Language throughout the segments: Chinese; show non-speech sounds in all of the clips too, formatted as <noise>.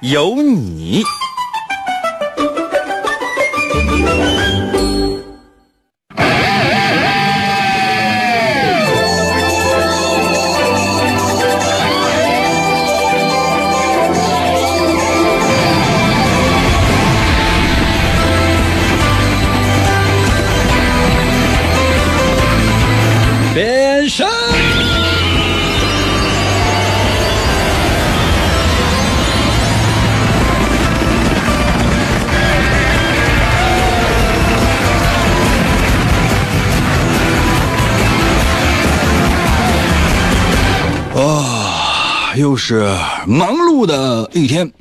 有你。就，是忙碌的一天。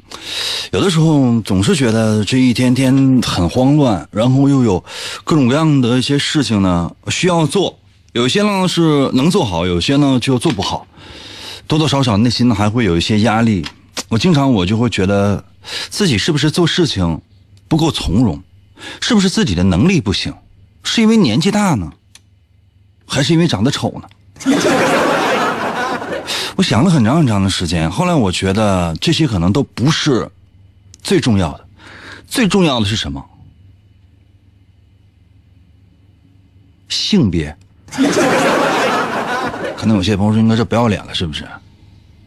有的时候总是觉得这一天天很慌乱，然后又有各种各样的一些事情呢需要做，有些呢是能做好，有些呢就做不好，多多少少内心呢还会有一些压力。我经常我就会觉得自己是不是做事情不够从容，是不是自己的能力不行，是因为年纪大呢，还是因为长得丑呢？我想了很长很长的时间，后来我觉得这些可能都不是最重要的，最重要的是什么？性别。可能有些朋友说：“应该这不要脸了，是不是？”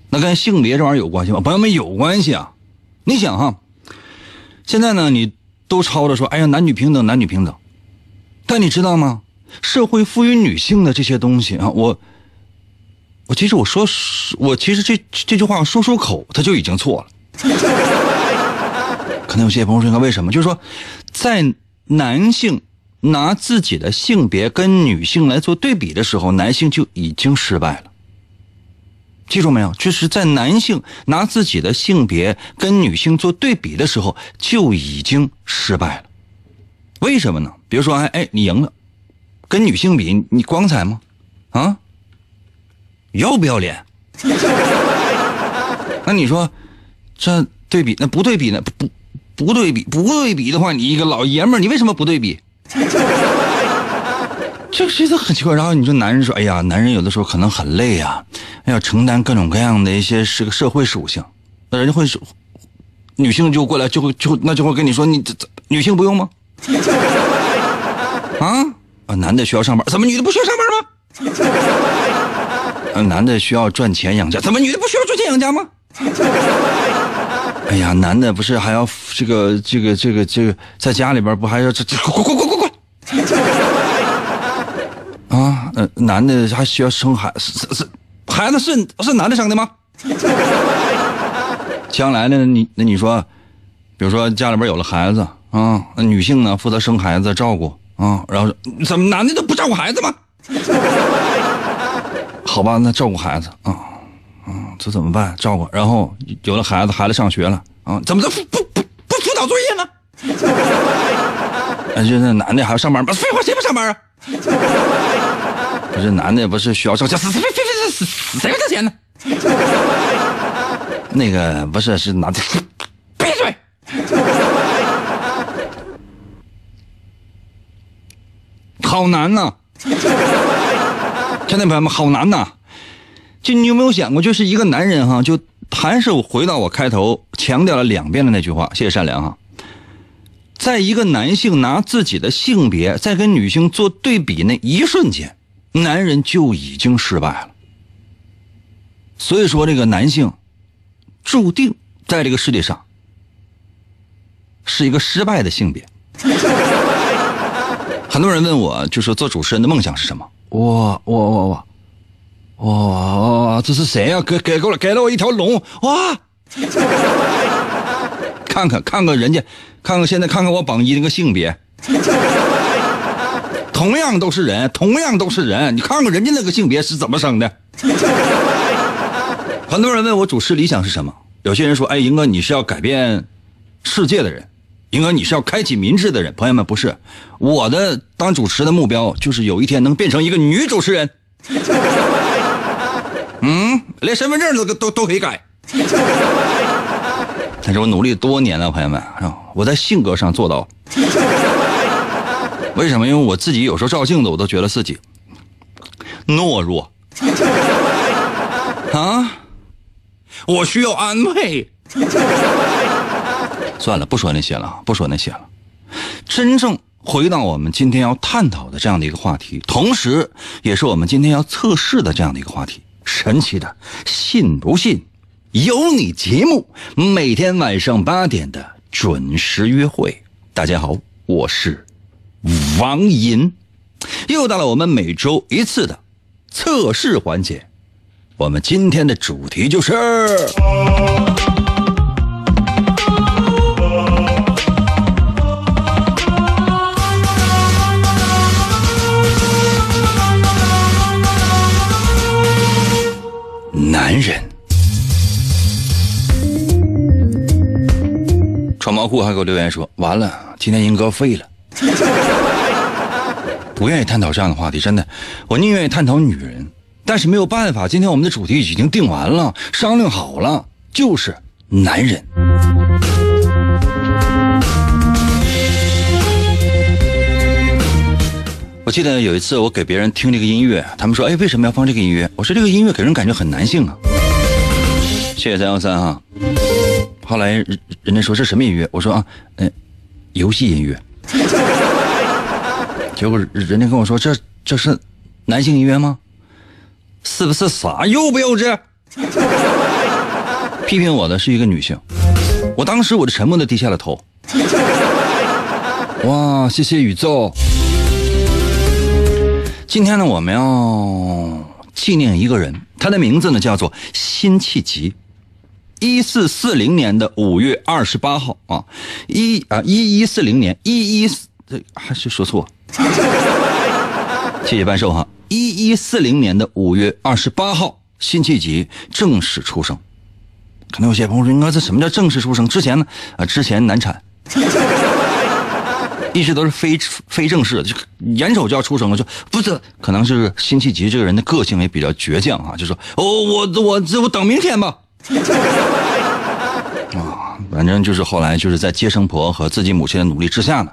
那跟性别这玩意儿有关系吗？朋友们，有关系啊！你想哈，现在呢，你都吵着说：“哎呀，男女平等，男女平等。”但你知道吗？社会赋予女性的这些东西啊，我。我其实我说，我其实这这句话说出口，他就已经错了。<laughs> 可能有些朋友说，为什么？就是说，在男性拿自己的性别跟女性来做对比的时候，男性就已经失败了。记住没有？就是在男性拿自己的性别跟女性做对比的时候，就已经失败了。为什么呢？比如说，哎哎，你赢了，跟女性比，你光彩吗？啊？要不要脸？<laughs> 那你说，这对比那不对比呢？不不对比不对比的话，你一个老爷们儿，你为什么不对比？<laughs> 这其实在很奇怪。然后你说男人说：“哎呀，男人有的时候可能很累啊，要承担各种各样的一些是个社会属性。”那人家会说，女性就过来就会就那就会跟你说：“你这这女性不用吗？” <laughs> 啊啊，男的需要上班，怎么女的不需要上班吗？男的需要赚钱养家，怎么女的不需要赚钱养家吗？<laughs> 哎呀，男的不是还要这个这个这个这个在家里边不还要这这滚滚滚滚滚！<laughs> 啊，呃，男的还需要生孩是是是，孩子是是男的生的吗？<laughs> 将来呢，你那你说，比如说家里边有了孩子啊，那女性呢负责生孩子照顾啊，然后怎么男的都不照顾孩子吗？好吧，那照顾孩子啊，啊，这怎么办？照顾，然后有了孩子，孩子上学了啊，怎么着不不不不辅导作业呢？<laughs> 哎，就那男的还要上班吗？废话，谁不上班啊？不是男的不是需要挣钱？死死废废废死死谁不挣钱呢？<laughs> 那个不是是男的，闭嘴！好难呐！爱的朋友们，好难呐！就你有没有想过，就是一个男人哈，就还是回到我开头强调了两遍的那句话，谢谢善良哈。在一个男性拿自己的性别在跟女性做对比那一瞬间，男人就已经失败了。所以说，这个男性注定在这个世界上是一个失败的性别。<laughs> 很多人问我，就是做主持人的梦想是什么？我我我我哇！这是谁呀？给给过来，给了我一条龙哇！<laughs> 看看看看人家，看看现在看看我榜一那个性别，同样都是人，同样都是人，你看看人家那个性别是怎么生的？很多人问我主持理想是什么？有些人说：“哎，英哥，你是要改变世界的人。应该你是要开启民智的人，朋友们不是。我的当主持的目标就是有一天能变成一个女主持人。<laughs> 嗯，连身份证都都都可以改。但是我努力多年了，朋友们啊，我在性格上做到。为什么？因为我自己有时候照镜子，我都觉得自己懦弱啊，我需要安慰。算了，不说那些了，不说那些了。真正回到我们今天要探讨的这样的一个话题，同时也是我们今天要测试的这样的一个话题——神奇的，信不信有你节目，每天晚上八点的准时约会。大家好，我是王银，又到了我们每周一次的测试环节。我们今天的主题就是。男人，穿毛裤还给我留言说：“完了，今天英哥废了。<laughs> ”不愿意探讨这样的话题，真的，我宁愿意探讨女人，但是没有办法，今天我们的主题已经定完了，商量好了，就是男人。我记得有一次，我给别人听这个音乐，他们说：“哎，为什么要放这个音乐？”我说：“这个音乐给人感觉很男性啊。”谢谢三幺三哈。后来人人家说是什么音乐？我说啊，嗯，游戏音乐。<laughs> 结果人家跟我说：“这这是男性音乐吗？是不是傻？幼不幼稚？” <laughs> 批评我的是一个女性。我当时我就沉默的低下了头。哇，谢谢宇宙。今天呢，我们要纪念一个人，他的名字呢叫做辛弃疾。一四四零年的五月二十八号啊，一啊一一四零年一一这还是说错，谢谢半寿哈。一一四零年的五月二十八号，辛弃疾正式出生。可能有些朋友说，应该这什么叫正式出生？之前呢啊，之前难产。一直都是非非正式的，就眼瞅就要出生了，就不是，可能是辛弃疾这个人的个性也比较倔强啊，就说哦，我我这我等明天吧。<laughs> 啊，反正就是后来就是在接生婆和自己母亲的努力之下呢，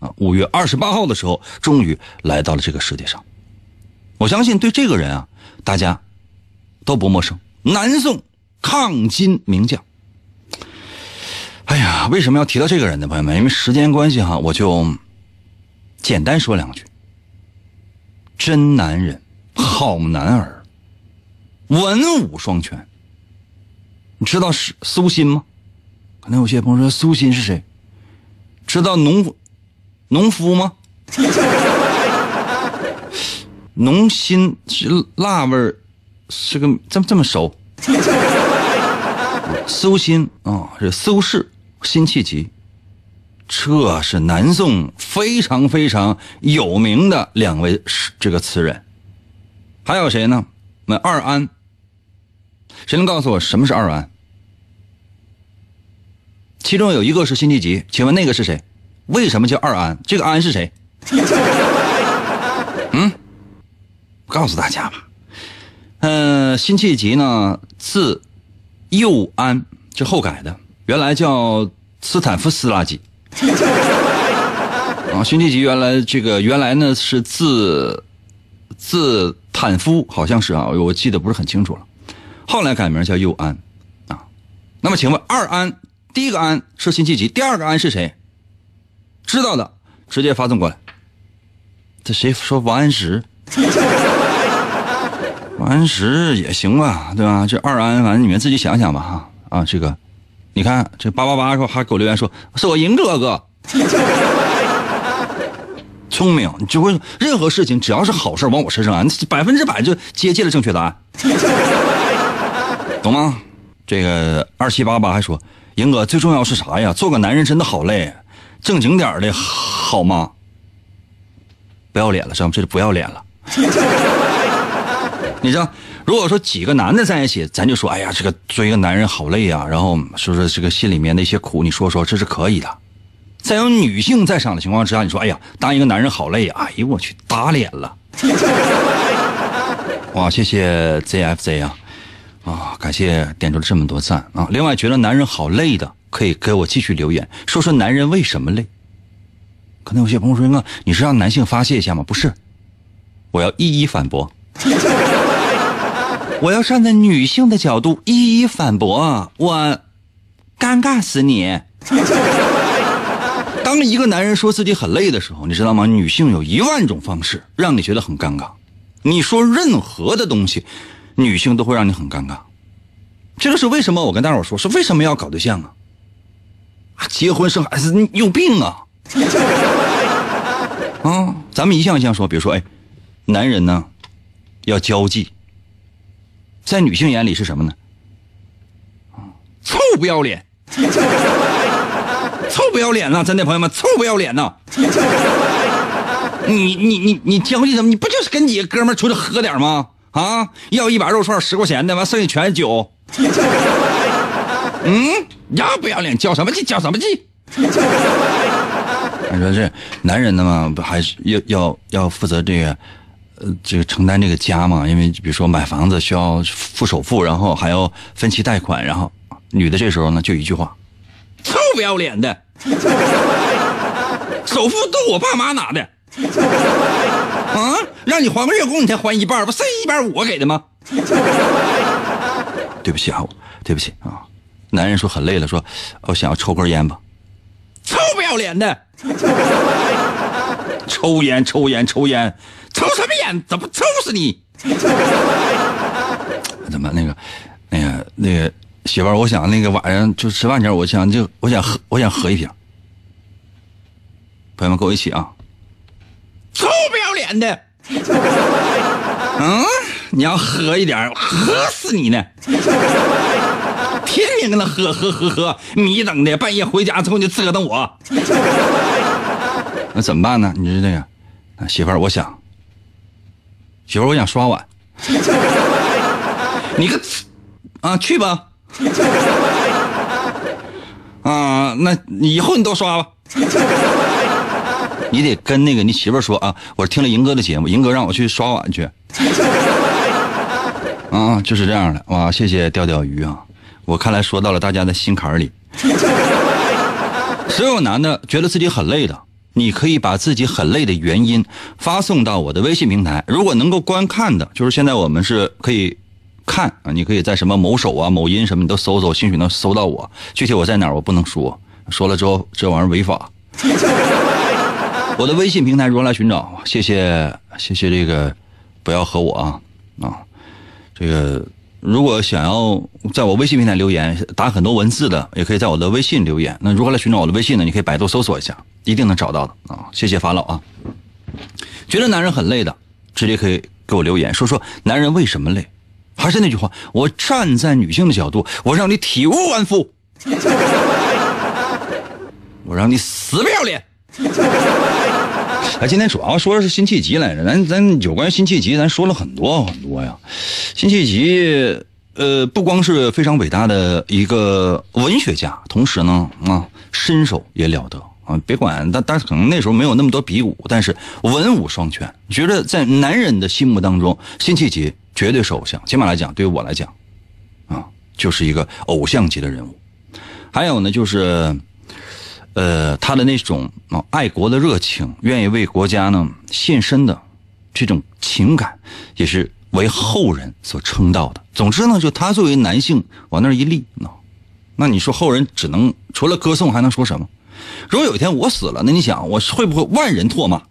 啊，五月二十八号的时候，终于来到了这个世界上。我相信对这个人啊，大家都不陌生，南宋抗金名将。哎呀，为什么要提到这个人呢，朋友们？因为时间关系哈，我就简单说两句。真男人，好男儿，文武双全。你知道是苏辛吗？可能有些朋友说苏辛是谁？知道农农夫吗？<laughs> 农心是辣味儿，是个这么这么熟。苏辛啊，是苏轼。辛弃疾，这是南宋非常非常有名的两位这个词人，还有谁呢？那二安，谁能告诉我什么是二安？其中有一个是辛弃疾，请问那个是谁？为什么叫二安？这个安是谁？<laughs> 嗯，告诉大家吧。嗯，辛弃疾呢，字幼安，是后改的。原来叫斯坦夫斯拉基 <laughs> 啊，辛弃疾原来这个原来呢是字字坦夫，好像是啊，我记得不是很清楚了。后来改名叫右安啊。那么请问二安，第一个安是辛弃疾，第二个安是谁？知道的直接发送过来。这谁说王安石？<laughs> 王安石也行吧，对吧？这二安，反正你们自己想想吧，哈啊，这个。你看这八八八说还给我留言说是我赢哥哥，<laughs> 聪明，你就会任何事情只要是好事往我身上安，百分之百就接近了正确答案，<laughs> 懂吗？这个二七八八还说赢哥最重要是啥呀？做个男人真的好累，正经点的好吗？不要脸了，知道吗？这是不要脸了。<laughs> 你知道？如果说几个男的在一起，咱就说，哎呀，这个追一个男人好累啊，然后说说这个心里面的一些苦，你说说，这是可以的。在有女性在场的情况之下，你说，哎呀，当一个男人好累啊，哎呦我去，打脸了。哇，谢谢 ZFZ 啊，啊，感谢点出了这么多赞啊。另外，觉得男人好累的，可以给我继续留言，说说男人为什么累。可能有些朋友说，哥，你是让男性发泄一下吗？不是，我要一一反驳。我要站在女性的角度一一反驳，我尴尬死你。<laughs> 当一个男人说自己很累的时候，你知道吗？女性有一万种方式让你觉得很尴尬。你说任何的东西，女性都会让你很尴尬。这个是为什么？我跟大伙说，是为什么要搞对象啊？结婚生孩子，你有病啊！<laughs> 啊，咱们一项一项说，比如说，哎，男人呢，要交际，在女性眼里是什么呢？臭不要脸，臭不要脸呐！真的朋友们，臭不要脸呐！你你你你交际什么？你不就是跟几个哥们出去喝点吗？啊，要一把肉串十块钱的，完剩下全是酒。嗯，要不要脸？交什么际？交什么际？你 <laughs> 说这男人的嘛，还是要要要负责这个，呃，这个承担这个家嘛？因为比如说买房子需要付首付，然后还要分期贷款，然后女的这时候呢就一句话：臭不要脸的，<laughs> 首付都我爸妈拿的。啊！让你还个月供，你才还一半，不剩一半我给的吗？对不起啊，对不起啊！男人说很累了，说我想要抽根烟吧。臭不要脸的！<laughs> 抽烟，抽烟，抽烟，什么烟？怎么抽死你？<laughs> 怎么那个，那个，那个媳妇儿，我想那个晚上就吃饭前，我想就我想喝，我想喝一瓶。朋友们，跟我一起啊！臭不要脸的！嗯，你要喝一点，喝死你呢！天天跟他喝喝喝喝，迷瞪的，半夜回家之后就折腾我。<laughs> 那怎么办呢？你说这个，媳妇儿，我想，媳妇，我想刷碗。你个，啊，去吧。啊，那以后你都刷吧。你得跟那个你媳妇说啊，我听了银哥的节目，银哥让我去刷碗去。啊，就是这样的哇！谢谢钓钓鱼啊，我看来说到了大家的心坎里。<laughs> 所有男的觉得自己很累的，你可以把自己很累的原因发送到我的微信平台。如果能够观看的，就是现在我们是可以看啊，你可以在什么某手啊、某音什么，你都搜搜，兴许能搜到我。具体我在哪儿，我不能说，说了之后这玩意儿违法。我的微信平台如何来寻找？谢谢谢谢这个，不要和我啊啊，这个如果想要在我微信平台留言，打很多文字的，也可以在我的微信留言。那如何来寻找我的微信呢？你可以百度搜索一下，一定能找到的啊！谢谢法老啊。觉得男人很累的，直接可以给我留言，说说男人为什么累。还是那句话，我站在女性的角度，我让你体无完肤，<laughs> 我让你死不要脸。哎，今天主要说的是辛弃疾来着，咱咱有关辛弃疾，咱说了很多很多呀。辛弃疾，呃，不光是非常伟大的一个文学家，同时呢，啊，身手也了得啊。别管，但但是可能那时候没有那么多比武，但是文武双全。觉得在男人的心目当中，辛弃疾绝对是偶像。起码来讲，对于我来讲，啊，就是一个偶像级的人物。还有呢，就是。呃，他的那种啊爱国的热情，愿意为国家呢献身的这种情感，也是为后人所称道的。总之呢，就他作为男性往那一立，那那你说后人只能除了歌颂还能说什么？如果有一天我死了，那你想我会不会万人唾骂？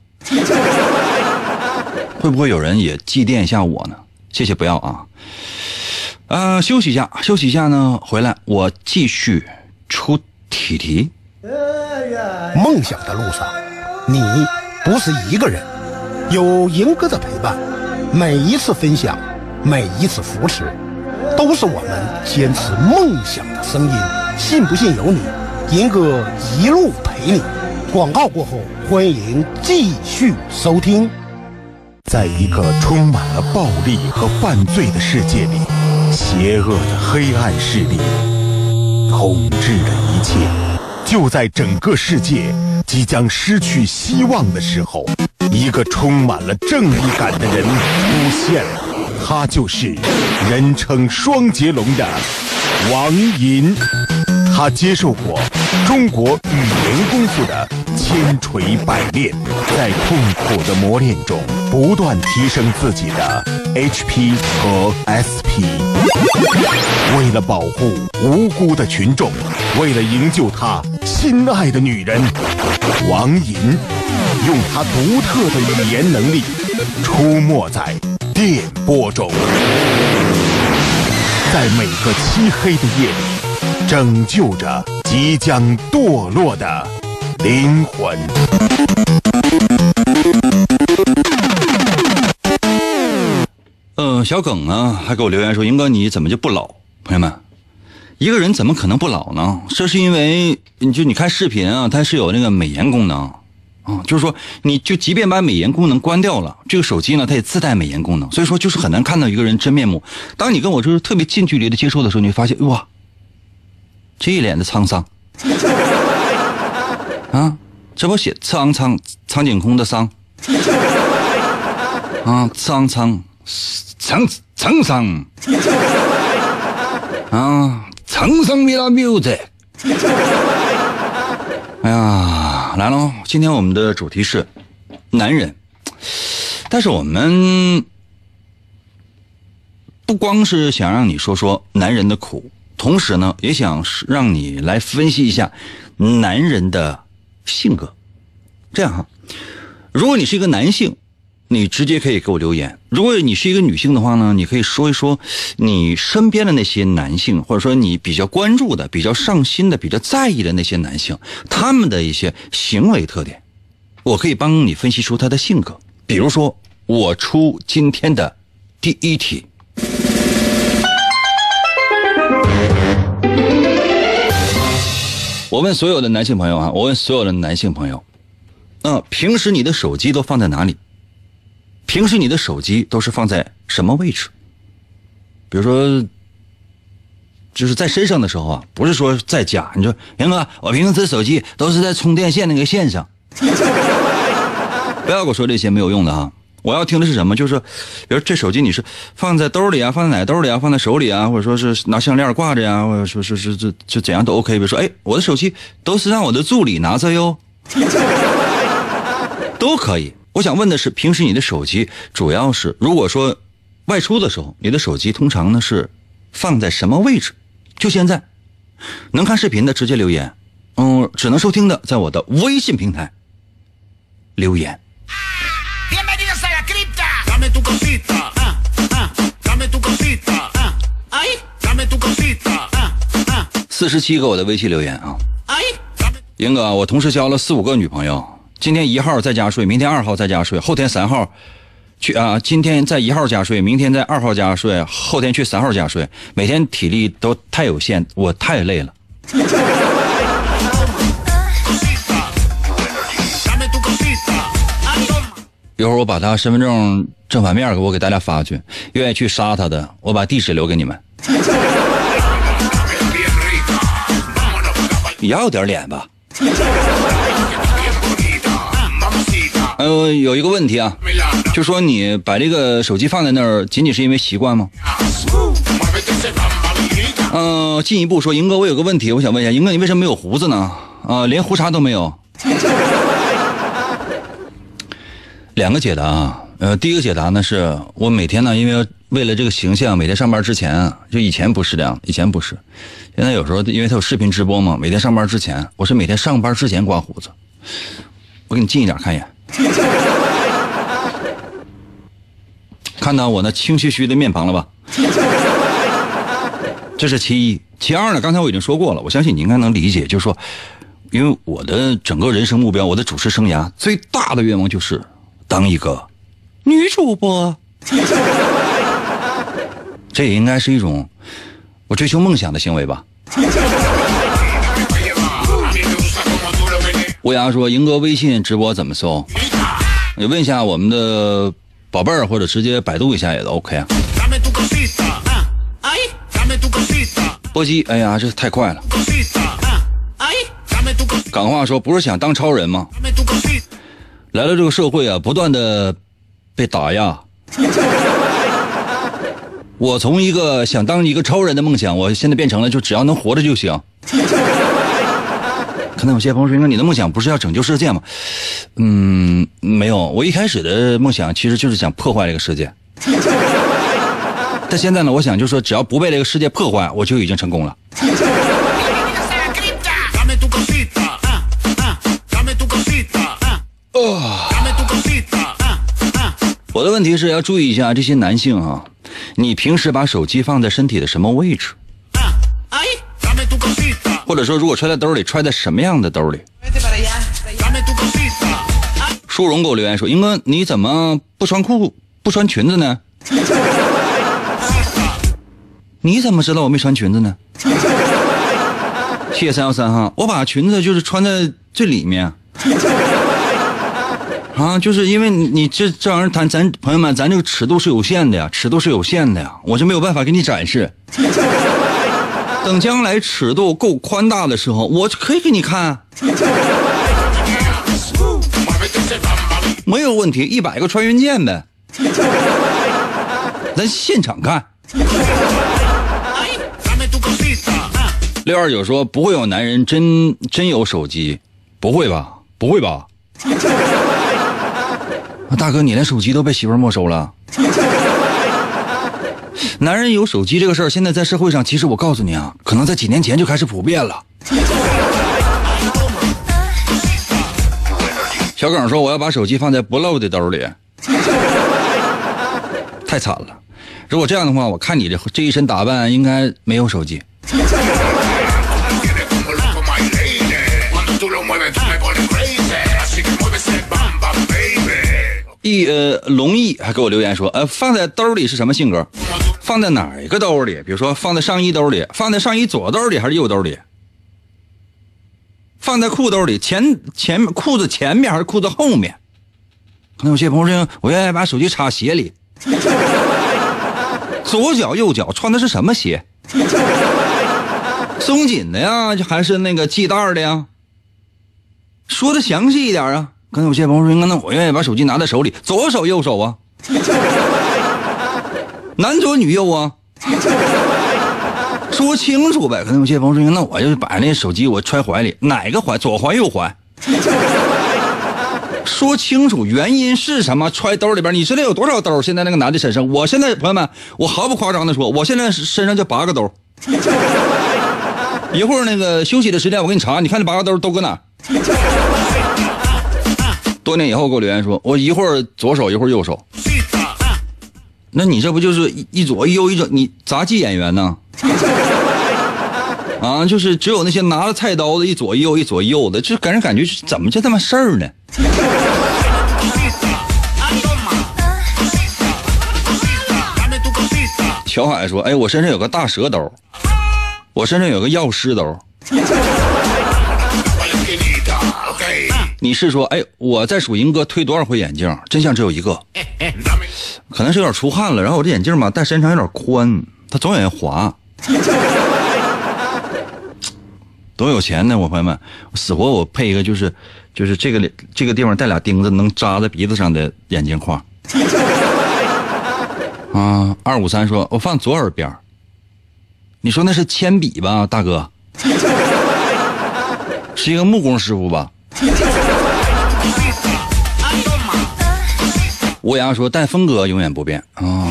会不会有人也祭奠一下我呢？谢谢，不要啊。呃，休息一下，休息一下呢，回来我继续出题题。梦想的路上，你不是一个人，有银哥的陪伴，每一次分享，每一次扶持，都是我们坚持梦想的声音。信不信由你，银哥一路陪你。广告过后，欢迎继续收听。在一个充满了暴力和犯罪的世界里，邪恶的黑暗势力统治着一切。就在整个世界即将失去希望的时候，一个充满了正义感的人出现了，他就是人称双截龙的王银。他接受过中国语言功夫的千锤百炼，在痛苦的磨练中不断提升自己的 HP 和 SP。为了保护无辜的群众，为了营救他心爱的女人，王银用他独特的语言能力出没在电波中，在每个漆黑的夜里。拯救着即将堕落的灵魂。嗯，小耿呢还给我留言说：“英哥，你怎么就不老？”朋友们，一个人怎么可能不老呢？这是因为你就你看视频啊，它是有那个美颜功能啊，就是说你就即便把美颜功能关掉了，这个手机呢它也自带美颜功能，所以说就是很难看到一个人真面目。当你跟我就是特别近距离的接触的时候，你会发现哇。这一脸的沧桑，<laughs> 啊，这不写苍苍苍井空的桑，啊，苍苍苍沧桑，啊，沧桑米拉 music。哎呀，来喽！今天我们的主题是男人，但是我们不光是想让你说说男人的苦。同时呢，也想让你来分析一下男人的性格。这样哈，如果你是一个男性，你直接可以给我留言；如果你是一个女性的话呢，你可以说一说你身边的那些男性，或者说你比较关注的、比较上心的、比较在意的那些男性，他们的一些行为特点，我可以帮你分析出他的性格。比如说，我出今天的第一题。我问所有的男性朋友啊，我问所有的男性朋友，嗯，平时你的手机都放在哪里？平时你的手机都是放在什么位置？比如说，就是在身上的时候啊，不是说在家。你说，杨哥，我平时手机都是在充电线那个线上。<laughs> 不要给我说这些没有用的啊。我要听的是什么？就是，比如这手机你是放在兜里啊，放在哪兜里啊，放在手里啊，或者说是拿项链挂着呀，或者说是是这就怎样都 OK。比如说，哎，我的手机都是让我的助理拿着哟，都可以。我想问的是，平时你的手机主要是，如果说外出的时候，你的手机通常呢是放在什么位置？就现在，能看视频的直接留言，嗯，只能收听的在我的微信平台留言。四十七个我的微信留言啊！英哥，我同时交了四五个女朋友，今天一号在家睡，明天二号在家睡，后天三号去啊！今天在一号家睡，明天在二号家睡，后天去三号家睡，每天体力都太有限，我太累了。一会儿我把他身份证正反面给我给大家发去，愿意去杀他的，我把地址留给你们。要点脸吧。<laughs> 呃，有一个问题啊，就说你把这个手机放在那儿，仅仅是因为习惯吗？嗯，<laughs> 进一步说，英哥，我有个问题，我想问一下，英哥，你为什么没有胡子呢？啊，连胡茬都没有。<laughs> 两个解答啊，呃，第一个解答呢是我每天呢，因为为了这个形象，每天上班之前，就以前不是这样，以前不是，现在有时候因为他有视频直播嘛，每天上班之前，我是每天上班之前刮胡子，我给你近一点看一眼，看到我那清虚虚的面庞了吧？<laughs> 这是其一，其二呢，刚才我已经说过了，我相信你应该能理解，就是说，因为我的整个人生目标，我的主持生涯最大的愿望就是。当一个女主播，<laughs> 这也应该是一种我追求梦想的行为吧。<laughs> 乌鸦说：“赢哥微信直播怎么搜？你问一下我们的宝贝儿，或者直接百度一下也都 OK 啊。波姬，哎呀，这太快了。港话说，不是想当超人吗？来到这个社会啊，不断的被打压。<laughs> 我从一个想当一个超人的梦想，我现在变成了就只要能活着就行。可能有些朋友说：“你的梦想不是要拯救世界吗？”嗯，没有，我一开始的梦想其实就是想破坏这个世界。但现在呢，我想就是说，只要不被这个世界破坏，我就已经成功了。我的问题是要注意一下这些男性啊，你平时把手机放在身体的什么位置？或者说，如果揣在兜里，揣在什么样的兜里？舒荣给我留言说：“英哥，你怎么不穿裤不穿裙子呢？” <laughs> 你怎么知道我没穿裙子呢？谢谢三幺三哈，我把裙子就是穿在最里面。啊，就是因为你这这玩意儿，咱咱朋友们，咱这个尺度是有限的呀，尺度是有限的呀，我是没有办法给你展示。等将来尺度够宽大的时候，我可以给你看，没有问题，一百个穿云箭呗，咱现场看。六二九说不会有男人真真有手机，不会吧？不会吧？大哥，你连手机都被媳妇没收了？<laughs> 男人有手机这个事儿，现在在社会上，其实我告诉你啊，可能在几年前就开始普遍了。小耿说：“我要把手机放在不露的兜里。”太惨了！如果这样的话，我看你这这一身打扮，应该没有手机。易呃龙毅还给我留言说，呃，放在兜里是什么性格？放在哪一个兜里？比如说放在上衣兜里，放在上衣左兜里还是右兜里？放在裤兜里前前裤子前面还是裤子后面？可能有些朋友说，我愿意把手机插鞋里。左脚右脚穿的是什么鞋？松紧的呀，还是那个系带的呀？说的详细一点啊！可能有些朋友说，那我愿意把手机拿在手里，左手右手啊，<laughs> 男左女右啊，说清楚呗。可能有些朋友说，那我就把那手机我揣怀里，哪个怀？左怀右怀？<laughs> 说清楚原因是什么？揣兜里边，你知道有多少兜？现在那个男的身上，我现在朋友们，我毫不夸张的说，我现在身上就八个兜。<laughs> 一会儿那个休息的时间，我给你查，你看这八个兜都搁哪？多年以后给我留言说，我一会儿左手一会儿右手，那你这不就是一左一右一左？你杂技演员呢？<laughs> 啊，就是只有那些拿着菜刀的，一左一右一左一右的，就给人感觉怎么就这么事儿呢？<laughs> 乔海说：“哎，我身上有个大蛇兜，我身上有个药师兜。”你是说，哎，我在数英哥推多少回眼镜？真相只有一个，可能是有点出汗了。然后我这眼镜吧，戴身上有点宽，它总有人滑。多有钱呢，我朋友们，死活我配一个就是，就是这个这个地方带俩钉子能扎在鼻子上的眼镜框。啊，二五三说，我放左耳边你说那是铅笔吧，大哥？是一个木工师傅吧？乌鸦说：“但风格永远不变啊！”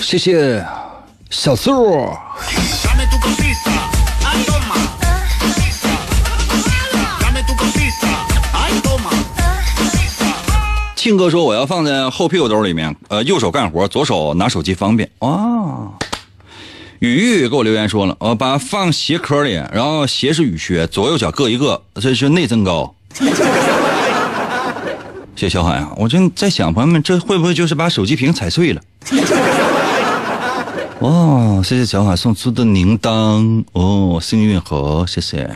谢谢小素。庆哥说：“我要放在后屁股兜里面，呃，右手干活，左手拿手机方便。”啊！雨玉给我留言说了：“我把放鞋壳里，然后鞋是雨靴，左右脚各一个，这是内增高。”谢小海啊！我正在想，朋友们，这会不会就是把手机屏踩碎了？<laughs> 哦，谢谢小海送出的铃铛哦，幸运盒，谢谢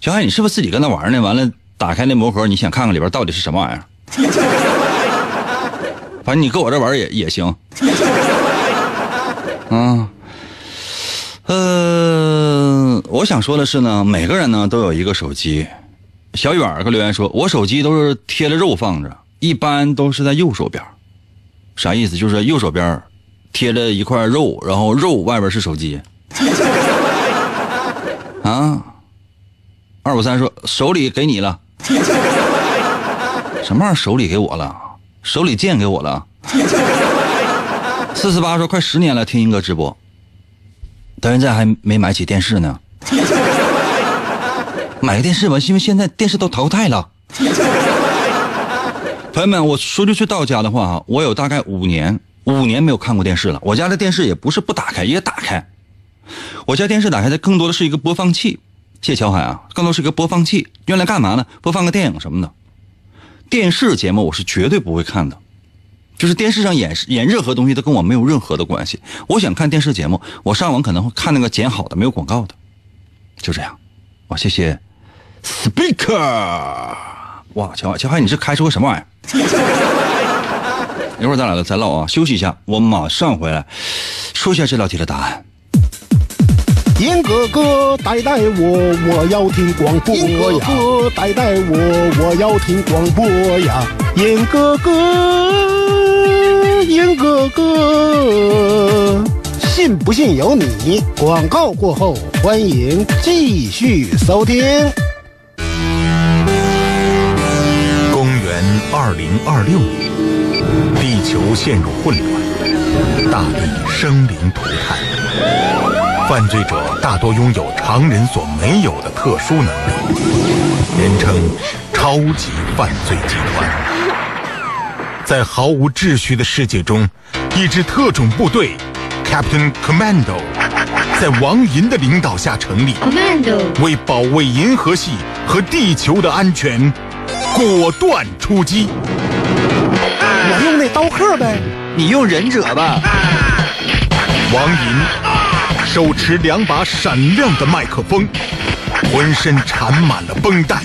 小海，你是不是自己跟那玩呢？完了，打开那魔盒，你想看看里边到底是什么玩意儿？<laughs> 反正你搁我这玩也也行。啊，呃，我想说的是呢，每个人呢都有一个手机。小远儿给留言说，我手机都是贴着肉放着，一般都是在右手边。啥意思？就是右手边贴着一块肉，然后肉外边是手机。<laughs> 啊，二五三说手里给你了，<laughs> 什么玩意儿手里给我了？手里剑给我了。四四八说快十年了，听英哥直播，到现在还没买起电视呢。买个电视吧，因为现在电视都淘汰了。<laughs> 朋友们，我说句去到家的话啊，我有大概五年，五年没有看过电视了。我家的电视也不是不打开，也打开。我家电视打开的更多的是一个播放器。谢乔海啊，更多是一个播放器，用来干嘛呢？播放个电影什么的。电视节目我是绝对不会看的，就是电视上演演任何东西都跟我没有任何的关系。我想看电视节目，我上网可能会看那个剪好的、没有广告的，就这样。哇，谢谢。Speaker，哇，乔乔海，你是开出个什么玩意儿？<laughs> 一会儿咱俩再唠啊，休息一下，我马上回来，说一下这道题的答案。严哥哥带带我，我要听广播呀！银哥哥带带我，我要听广播呀！严哥哥，严哥哥，信不信由你。广告过后，欢迎继续收听。二零二六年，地球陷入混乱，大地生灵涂炭，犯罪者大多拥有常人所没有的特殊能力，人称“超级犯罪集团”。在毫无秩序的世界中，一支特种部队 Captain Commando 在王银的领导下成立，Commando 为保卫银河系和地球的安全。果断出击！我用那刀客呗，你用忍者吧。王银手持两把闪亮的麦克风，浑身缠满了绷带，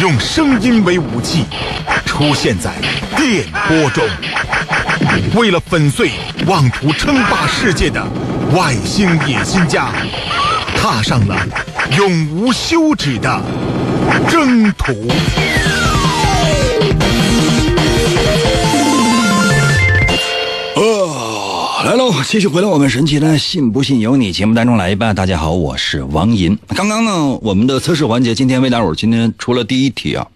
用声音为武器，出现在电波中。为了粉碎妄图称霸世界的外星野心家，踏上了永无休止的征途。继续回到我们神奇的“信不信由你”节目当中来吧。大家好，我是王银。刚刚呢，我们的测试环节，今天魏大伙今天出了第一题啊，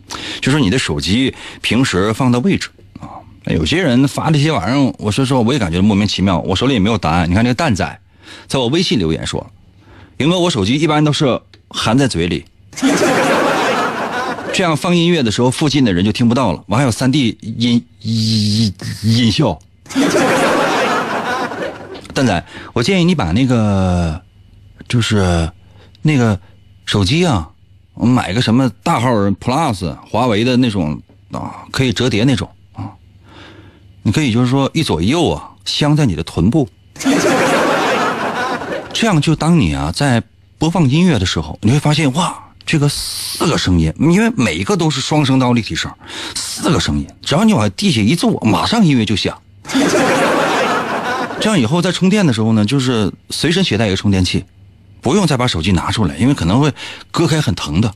就是你的手机平时放的位置啊。有些人发这些玩意儿，我说实话，我也感觉莫名其妙。我手里也没有答案。你看这个蛋仔，在我微信留言说：“英哥，我手机一般都是含在嘴里，这样放音乐的时候，附近的人就听不到了。我还有三 D 音音音效。”蛋仔，我建议你把那个，就是那个手机啊，我买个什么大号 Plus，华为的那种啊，可以折叠那种啊。你可以就是说一左一右啊，镶在你的臀部，<laughs> 这样就当你啊在播放音乐的时候，你会发现哇，这个四个声音，因为每一个都是双声道立体声，四个声音，只要你往地下一坐，马上音乐就响。这样以后在充电的时候呢，就是随身携带一个充电器，不用再把手机拿出来，因为可能会割开很疼的。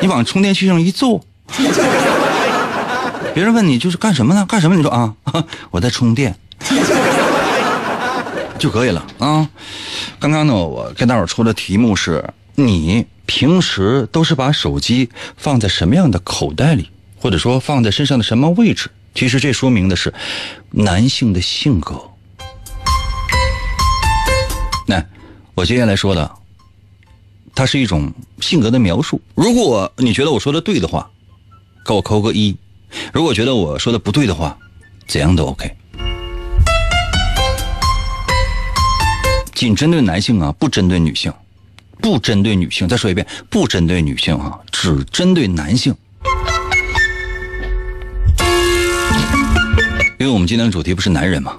你往充电器上一坐，别人问你就是干什么呢？干什么？你说啊，我在充电，就可以了啊。刚刚呢，我跟大伙出的题目是：你平时都是把手机放在什么样的口袋里，或者说放在身上的什么位置？其实这说明的是男性的性格。那我接下来说的，它是一种性格的描述。如果你觉得我说的对的话，给我扣个一；如果觉得我说的不对的话，怎样都 OK。仅针对男性啊，不针对女性，不针对女性。再说一遍，不针对女性啊，只针对男性。因为我们今天的主题不是男人吗？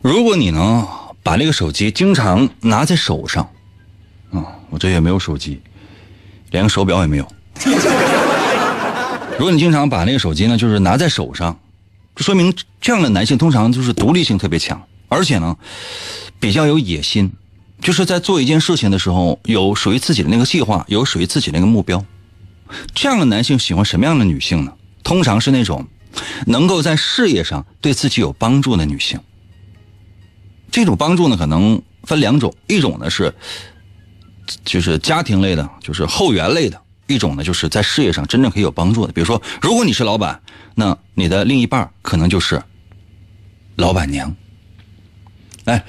如果你能把那个手机经常拿在手上，啊，我这也没有手机，连个手表也没有。<laughs> 如果你经常把那个手机呢，就是拿在手上，说明这样的男性通常就是独立性特别强，而且呢，比较有野心，就是在做一件事情的时候，有属于自己的那个计划，有属于自己的那个目标。这样的男性喜欢什么样的女性呢？通常是那种能够在事业上对自己有帮助的女性。这种帮助呢，可能分两种，一种呢是就是家庭类的，就是后援类的；一种呢就是在事业上真正可以有帮助的。比如说，如果你是老板，那你的另一半可能就是老板娘。哎，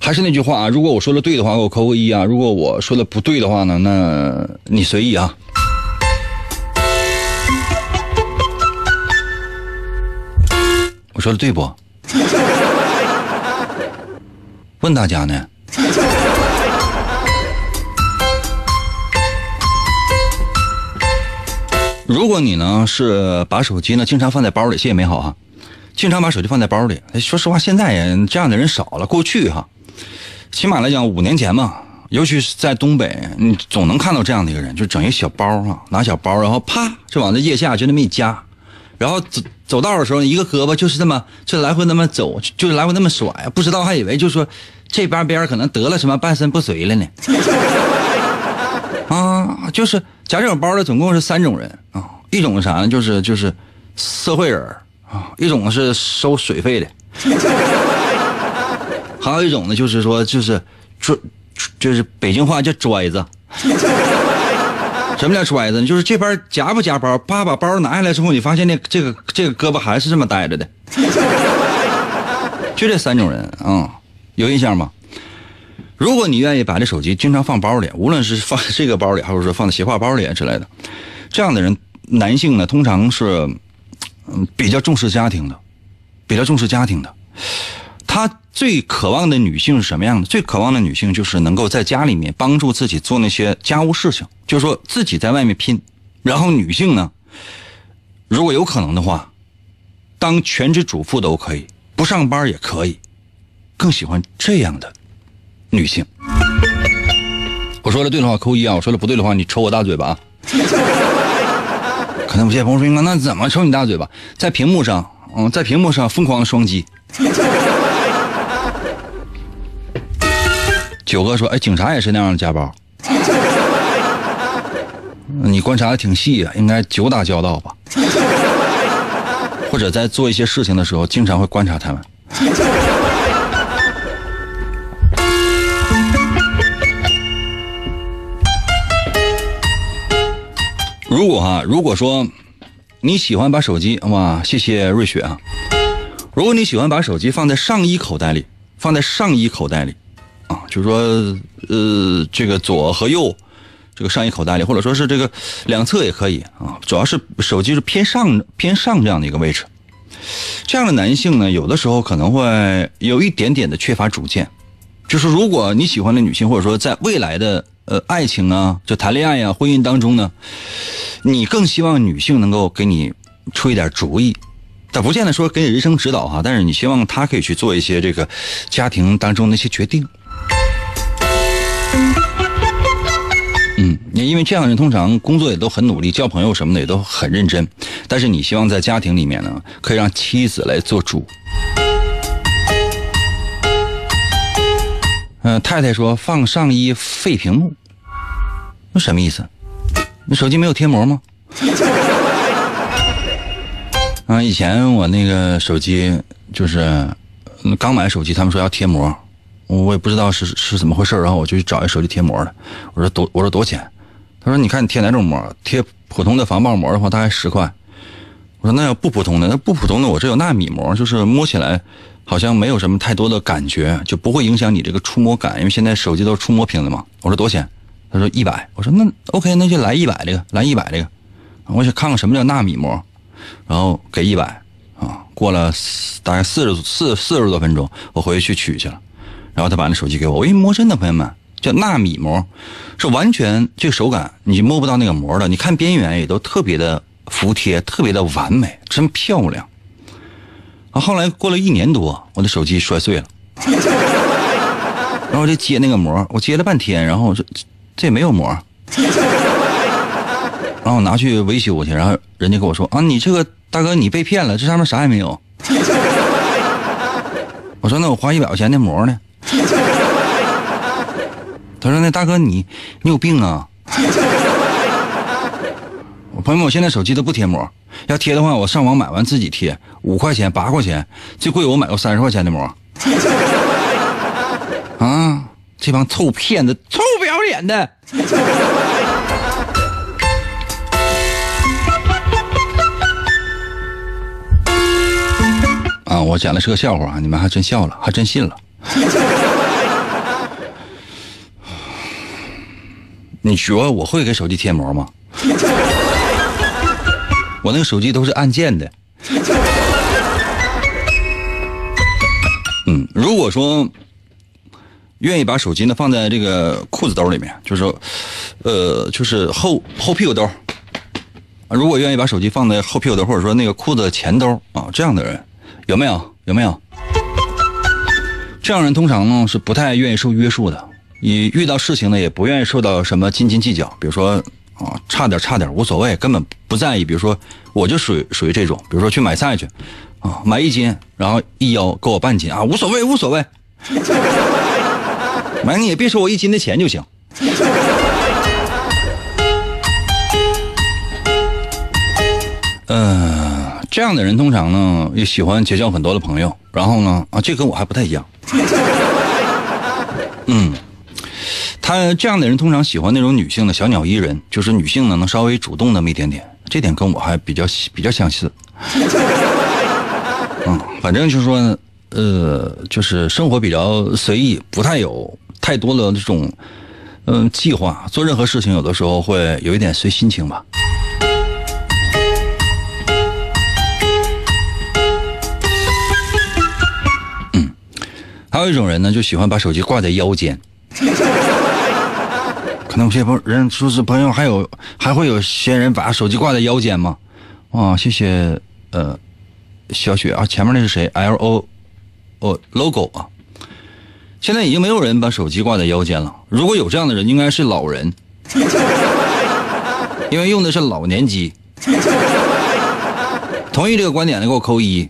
还是那句话啊，如果我说的对的话，给我扣个一啊；如果我说的不对的话呢，那你随意啊。说的对不？<laughs> 问大家呢？如果你呢是把手机呢经常放在包里，谢谢美好哈，经常把手机放在包里。说实话，现在也这样的人少了。过去哈，起码来讲五年前嘛，尤其是在东北，你总能看到这样的一个人，就整一小包哈，拿小包，然后啪就往这腋下就那么一夹，然后走走道的时候，一个胳膊就是这么就来回那么走，就是来回那么甩，不知道还以为就说这边边可能得了什么半身不遂了呢。<laughs> 啊，就是夹这种包的总共是三种人啊，一种啥呢？就是就是社会人啊，一种是收水费的，<laughs> 还有一种呢就是说就是拽，就是北京话叫拽子。<laughs> 什么叫揣子呢？就是这边夹不夹包，爸把包拿下来之后，你发现那这个这个胳膊还是这么呆着的。<laughs> 就这三种人啊，有印象吗？如果你愿意把这手机经常放包里，无论是放这个包里，还是说放在斜挎包里之类的，这样的人，男性呢，通常是嗯比较重视家庭的，比较重视家庭的。他最渴望的女性是什么样的？最渴望的女性就是能够在家里面帮助自己做那些家务事情，就是说自己在外面拼，然后女性呢，如果有可能的话，当全职主妇都可以，不上班也可以，更喜欢这样的女性。我说的对的话扣一啊，我说的不对的话你抽我大嘴巴啊。可能有些朋友说，那那怎么抽你大嘴巴？在屏幕上，嗯，在屏幕上疯狂的双击。九哥说：“哎，警察也是那样的家暴。你观察的挺细啊，应该久打交道吧？或者在做一些事情的时候，经常会观察他们。如果哈，如果说你喜欢把手机哇，谢谢瑞雪啊。如果你喜欢把手机放在上衣口袋里，放在上衣口袋里。”就是说，呃，这个左和右，这个上衣口袋里，或者说是这个两侧也可以啊。主要是手机是偏上偏上这样的一个位置。这样的男性呢，有的时候可能会有一点点的缺乏主见。就是如果你喜欢的女性，或者说在未来的呃爱情啊，就谈恋爱呀、婚姻当中呢，你更希望女性能够给你出一点主意。但不见得说给你人生指导哈，但是你希望她可以去做一些这个家庭当中的一些决定。嗯，因为这样的人通常工作也都很努力，交朋友什么的也都很认真，但是你希望在家庭里面呢，可以让妻子来做主。嗯，太太说放上衣废屏幕，那什么意思？你手机没有贴膜吗？<laughs> 啊，以前我那个手机就是刚买手机，他们说要贴膜。我也不知道是是怎么回事然后我就去找一手机贴膜的，我说多我说多少钱？他说你看你贴哪种膜？贴普通的防爆膜的话，大概十块。我说那要不普通的，那不普通的我这有纳米膜，就是摸起来好像没有什么太多的感觉，就不会影响你这个触摸感，因为现在手机都是触摸屏的嘛。我说多少钱？他说一百。我说那 OK，那就来一百这个，来一百这个。我想看看什么叫纳米膜，然后给一百啊。过了大概四十四四十多分钟，我回去取去了。然后他把那手机给我，我一摸真的，朋友们叫纳米膜，是完全这个手感你摸不到那个膜的。你看边缘也都特别的服帖，特别的完美，真漂亮。啊，后来过了一年多，我的手机摔碎了，然后我就接那个膜，我接了半天，然后这这也没有膜。然后我拿去维修去，然后人家跟我说啊，你这个大哥你被骗了，这上面啥也没有。我说那我花一百块钱的膜呢？<laughs> 他说那大哥你你有病啊！<laughs> 我朋友们，我现在手机都不贴膜，要贴的话我上网买完自己贴，五块钱八块钱，最贵我买过三十块钱的膜。<laughs> 啊，这帮臭骗子，臭不要脸的！啊，我讲的是个笑话啊，你们还真笑了，还真信了。<laughs> 你学我会给手机贴膜吗？我那个手机都是按键的。嗯，如果说愿意把手机呢放在这个裤子兜里面，就是说，呃，就是后后屁股兜。如果愿意把手机放在后屁股兜，或者说那个裤子前兜啊，这样的人有没有？有没有？这样人通常呢是不太愿意受约束的，你遇到事情呢也不愿意受到什么斤斤计较，比如说啊差点差点无所谓，根本不在意。比如说我就属于属于这种，比如说去买菜去，啊买一斤，然后一腰给我半斤啊无所谓无所谓，<laughs> 买你也别收我一斤的钱就行。嗯，这样的人通常呢也喜欢结交很多的朋友，然后呢啊，这跟我还不太一样。<laughs> 嗯，他这样的人通常喜欢那种女性的小鸟依人，就是女性呢能稍微主动那么一点点，这点跟我还比较比较相似。<laughs> 嗯，反正就是说，呃，就是生活比较随意，不太有太多的这种嗯计划，做任何事情有的时候会有一点随心情吧。还有一种人呢，就喜欢把手机挂在腰间。<laughs> 可能有些朋人说是朋友，还有还会有些人把手机挂在腰间吗？啊，谢谢，呃，小雪啊，前面那是谁？L O，哦，logo 啊。现在已经没有人把手机挂在腰间了。如果有这样的人，应该是老人，<laughs> 因为用的是老年机。<laughs> 同意这个观点的给我扣一。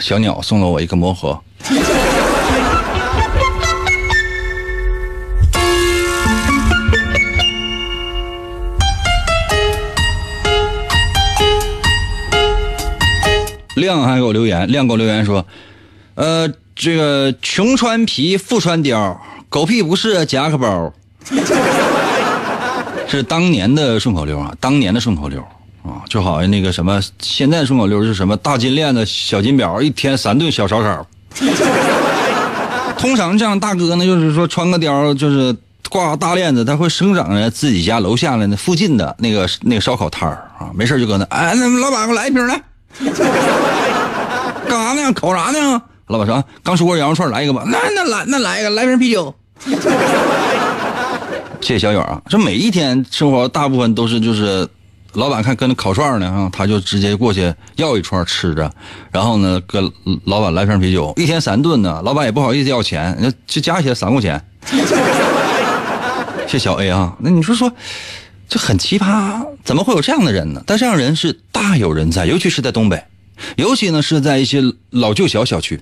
小鸟送了我一个魔盒。亮还给我留言，亮给我留言说：“呃，这个穷穿皮，富穿貂，狗屁不是夹克包。<laughs> ”是当年的顺口溜啊，当年的顺口溜。啊，就好像那个什么，现在顺口溜是什么大金链子、小金表，一天三顿小烧烤。<laughs> 通常这样大哥呢，就是说穿个貂，就是挂大链子，他会生长在自己家楼下的那附近的那个那个烧烤摊儿啊，没事就搁那，哎，那老板给我来一瓶来。<laughs> 干啥呢？烤啥呢？老板说刚说过羊肉串，来一个吧。那那来那来一个，来瓶啤酒。<laughs> 谢谢小远啊，这每一天生活大部分都是就是。老板看跟那烤串呢，哈，他就直接过去要一串吃着，然后呢，跟老板来瓶啤酒，一天三顿呢，老板也不好意思要钱，那就加起来三块钱。谢小 A 啊，那你说说，这很奇葩，怎么会有这样的人呢？但这样人是大有人在，尤其是在东北，尤其呢是在一些老旧小小区。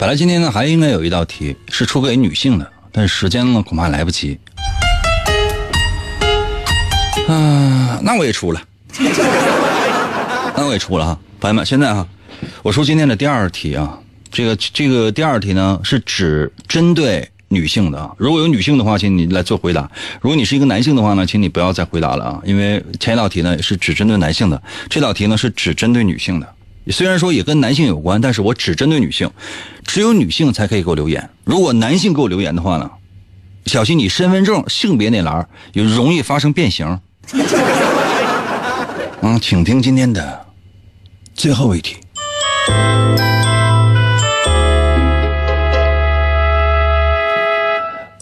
本来今天呢还应该有一道题是出给女性的，但是时间呢恐怕来不及。啊，那我也出了，<laughs> 那我也出了哈，朋友们，现在哈，我出今天的第二题啊，这个这个第二题呢是只针对女性的啊，如果有女性的话，请你来做回答；如果你是一个男性的话呢，请你不要再回答了啊，因为前一道题呢是只针对男性的，这道题呢是只针对女性的。虽然说也跟男性有关，但是我只针对女性，只有女性才可以给我留言。如果男性给我留言的话呢，小心你身份证性别那栏有容易发生变形。嗯，请听今天的最后一题。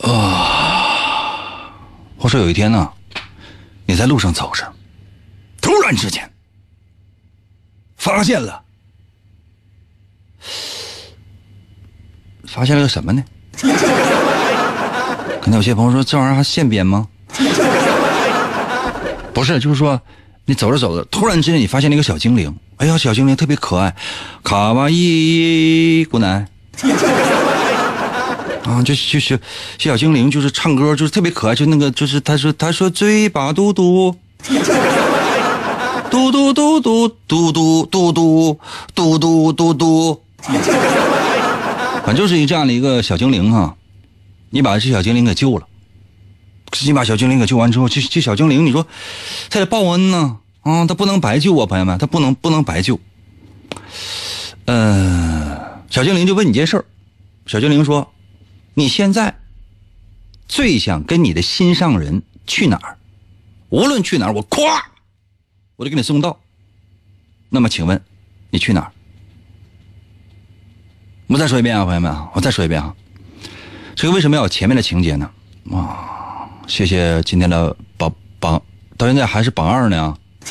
啊，我说有一天呢，你在路上走着，突然之间。发现了发现了个什么呢？<laughs> 可能有些朋友说这玩意儿还现编吗？不是，就是说你走着走着，突然之间你发现了一个小精灵，哎呀，小精灵特别可爱，卡哇伊，姑奶。<laughs> 啊，就就是小精灵，就是唱歌，就是特别可爱，就那个，就是他说他说嘴巴嘟嘟，<laughs> 嘟嘟嘟嘟嘟嘟嘟嘟嘟嘟嘟嘟，反正就是一这样的一个小精灵哈，你把这小精灵给救了，你把小精灵给救完之后，这这小精灵，你说他得报恩呢啊，他不能白救啊，朋友们，他不能不能白救。嗯，小精灵就问你件事儿，小精灵说。你现在最想跟你的心上人去哪儿？无论去哪儿，我夸，我就给你送到。那么，请问你去哪儿？我再说一遍啊，朋友们啊，我再说一遍啊。这个为什么要有前面的情节呢？啊，谢谢今天的榜榜，到现在还是榜二呢 <laughs>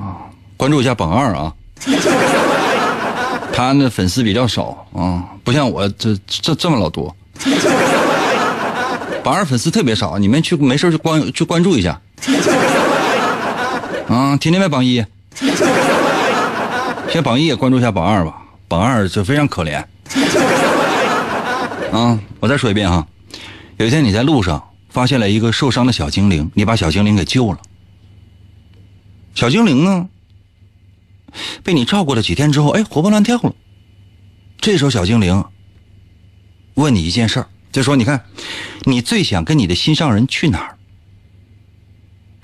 啊，关注一下榜二啊。他那粉丝比较少啊，不像我这这这么老多。<laughs> 榜二粉丝特别少，你们去没事就关去关注一下。啊，天天在榜一，<laughs> 先榜一也关注一下榜二吧。榜二就非常可怜。<laughs> 啊，我再说一遍哈，有一天你在路上发现了一个受伤的小精灵，你把小精灵给救了。小精灵呢？被你照顾了几天之后，哎，活蹦乱跳了。这时候，小精灵问你一件事儿，就说：“你看，你最想跟你的心上人去哪儿？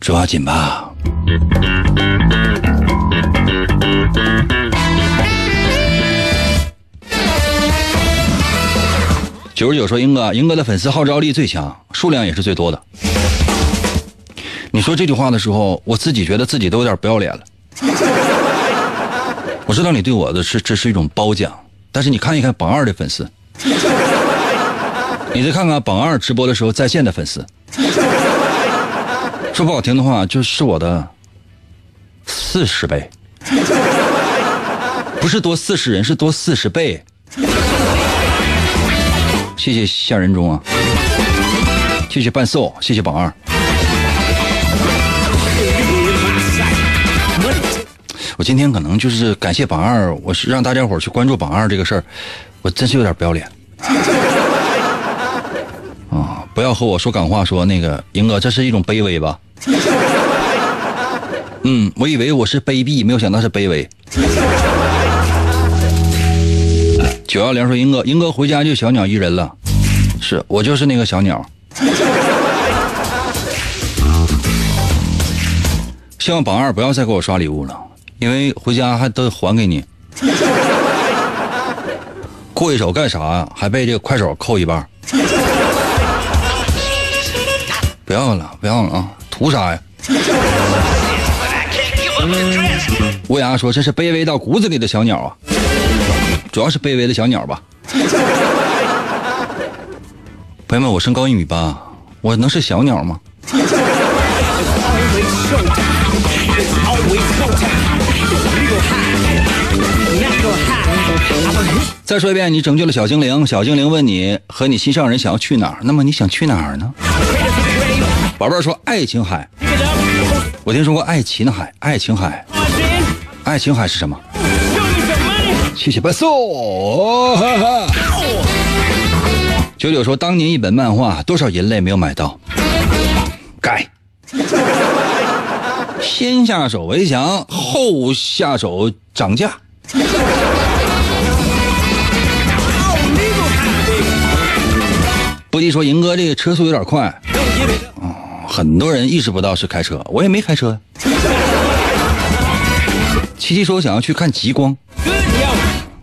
抓紧吧。九十九说：“英哥，英哥的粉丝号召力最强，数量也是最多的。”你说这句话的时候，我自己觉得自己都有点不要脸了。<laughs> 我知道你对我的是这是一种褒奖，但是你看一看榜二的粉丝，你再看看榜二直播的时候在线的粉丝，说不好听的话，就是我的四十倍，<laughs> 不是多四十人，是多四十倍。谢谢夏仁忠啊，谢谢伴奏，谢谢榜二。我今天可能就是感谢榜二，我是让大家伙去关注榜二这个事儿，我真是有点不要脸。啊，不要和我说港话，说那个英哥，这是一种卑微吧？<laughs> 嗯，我以为我是卑鄙，没有想到是卑微。九幺零说英哥，英哥回家就小鸟依人了，是我就是那个小鸟。<laughs> 希望榜二不要再给我刷礼物了。因为回家还得还给你，<laughs> 过一手干啥呀？还被这个快手扣一半。不要了，不要了啊！图啥呀？乌鸦说：“这是卑微到骨子里的小鸟啊，主要是卑微的小鸟吧。”朋友们，我身高一米八，我能是小鸟吗？再说一遍，你拯救了小精灵。小精灵问你和你心上人想要去哪儿？那么你想去哪儿呢？宝贝儿说爱琴海。我听说过爱琴海，爱琴海，爱琴海是什么？谢谢伴奏。<laughs> 九九说当年一本漫画，多少银泪没有买到？该。先下手为强，后下手涨价。不敌说：“银哥，这个车速有点快。”很多人意识不到是开车，我也没开车呀。七七说：“想要去看极光，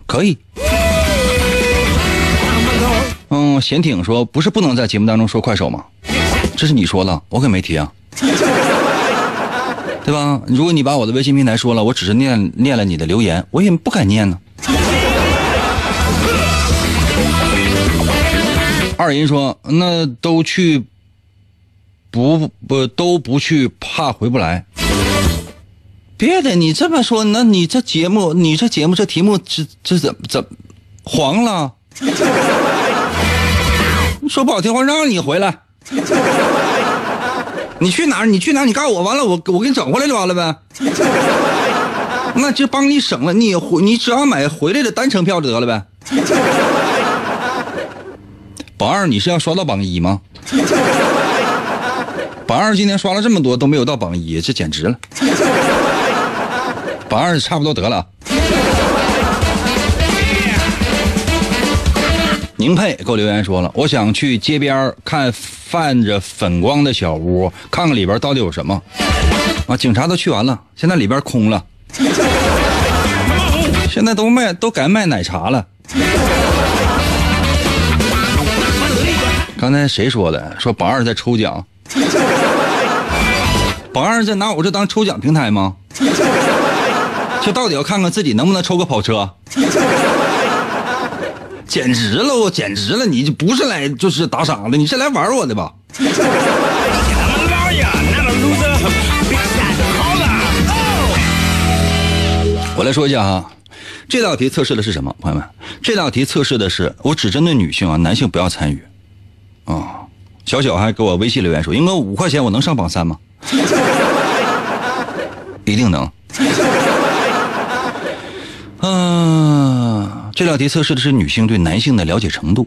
可以。”嗯，闲挺说不是不能在节目当中说快手吗？这是你说的，我可没提啊，对吧？如果你把我的微信平台说了，我只是念念了你的留言，我也不敢念呢。二人说：“那都去，不不都不去，怕回不来。”别的，你这么说，那你这节目，你这节目这题目，这这怎怎黄了？<laughs> 说不好听话，让你回来。你去哪？你去哪？你告诉我，完了，我我给你整回来就完了呗。那就帮你省了，你回你只要买回来的单程票就得了呗。榜二，你是要刷到榜一吗？榜二今天刷了这么多都没有到榜一，这简直了。<laughs> 榜二差不多得了。宁佩给我留言说了，我想去街边看泛着粉光的小屋，看看里边到底有什么。啊，警察都去完了，现在里边空了。现在都卖都改卖奶茶了。刚才谁说的？说榜二在抽奖。<laughs> 榜二在拿我这当抽奖平台吗？<laughs> 就到底要看看自己能不能抽个跑车。<laughs> 简直了，我简直了！你就不是来就是打赏的，你是来玩我的吧？我来说一下哈，这道题测试的是什么？朋友们，这道题测试的是我只针对女性啊，男性不要参与。啊，小小还给我微信留言说：“英哥五块钱我能上榜三吗？” <laughs> 一定能。嗯，<laughs> 这道题测试的是女性对男性的了解程度。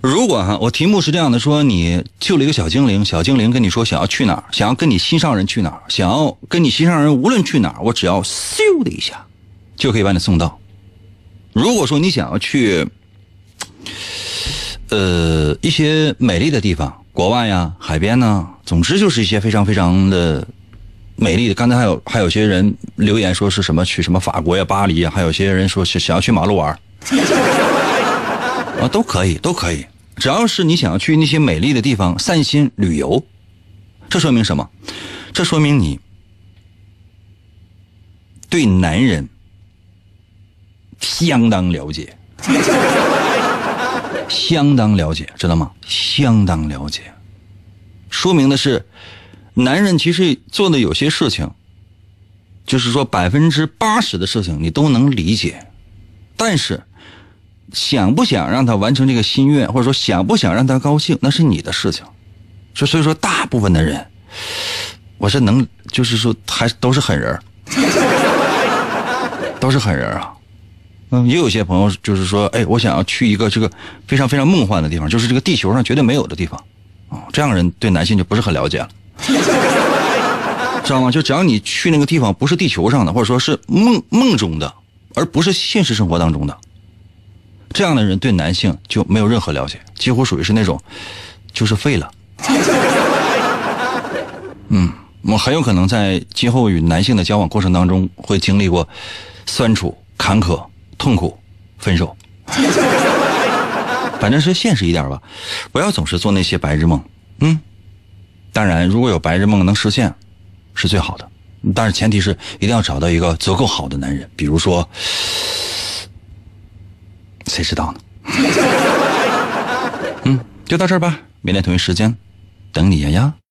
如果哈，我题目是这样的：说你救了一个小精灵，小精灵跟你说想要去哪儿，想要跟你心上人去哪儿，想要跟你心上人无论去哪儿，我只要咻的一下，就可以把你送到。如果说你想要去，呃，一些美丽的地方，国外呀，海边呢，总之就是一些非常非常的。美丽的，刚才还有还有些人留言说是什么去什么法国呀、巴黎呀，还有些人说是想要去马路玩 <laughs> 啊，都可以，都可以，只要是你想要去那些美丽的地方散心旅游，这说明什么？这说明你对男人相当了解，相当了解，知道吗？相当了解，说明的是。男人其实做的有些事情，就是说百分之八十的事情你都能理解，但是想不想让他完成这个心愿，或者说想不想让他高兴，那是你的事情。所所以说，大部分的人，我是能，就是说还都是狠人 <laughs> 都是狠人啊。嗯，也有些朋友就是说，哎，我想要去一个这个非常非常梦幻的地方，就是这个地球上绝对没有的地方。啊，这样的人对男性就不是很了解了。<laughs> 知道吗？就只要你去那个地方不是地球上的，或者说是梦梦中的，而不是现实生活当中的，这样的人对男性就没有任何了解，几乎属于是那种，就是废了。嗯，我很有可能在今后与男性的交往过程当中会经历过酸楚、坎坷、痛苦、分手。<laughs> 反正是现实一点吧，不要总是做那些白日梦。嗯。当然，如果有白日梦能实现，是最好的。但是前提是一定要找到一个足够好的男人，比如说，谁知道呢？<laughs> 嗯，就到这儿吧。明天同一时间，等你呀呀。